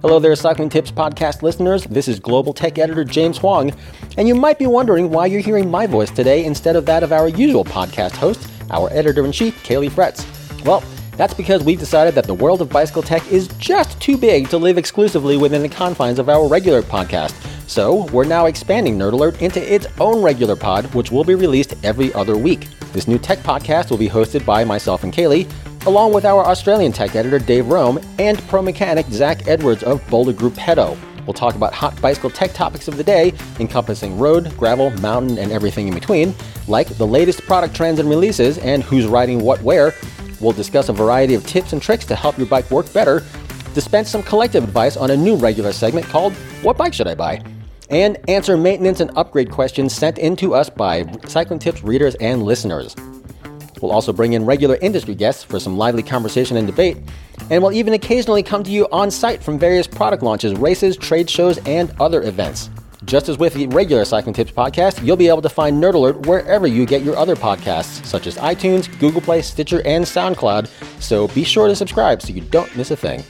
Hello there, Cycling Tips podcast listeners. This is Global Tech Editor James Huang, and you might be wondering why you're hearing my voice today instead of that of our usual podcast host, our editor in chief, Caley Fretz. Well, that's because we've decided that the world of bicycle tech is just too big to live exclusively within the confines of our regular podcast. So, we're now expanding Nerd Alert into its own regular pod, which will be released every other week. This new tech podcast will be hosted by myself and Caley, along with our Australian tech editor Dave Rome and pro mechanic Zach Edwards of Boulder Group Pedo. We'll talk about hot bicycle tech topics of the day, encompassing road, gravel, mountain, and everything in between, like the latest product trends and releases and who's riding what where, We'll discuss a variety of tips and tricks to help your bike work better, dispense some collective advice on a new regular segment called What Bike Should I Buy? and answer maintenance and upgrade questions sent in to us by Cycling Tips readers and listeners. We'll also bring in regular industry guests for some lively conversation and debate, and we'll even occasionally come to you on site from various product launches, races, trade shows, and other events. Just as with the regular Cycling Tips podcast, you'll be able to find Nerd Alert wherever you get your other podcasts, such as iTunes, Google Play, Stitcher, and SoundCloud. So be sure to subscribe so you don't miss a thing.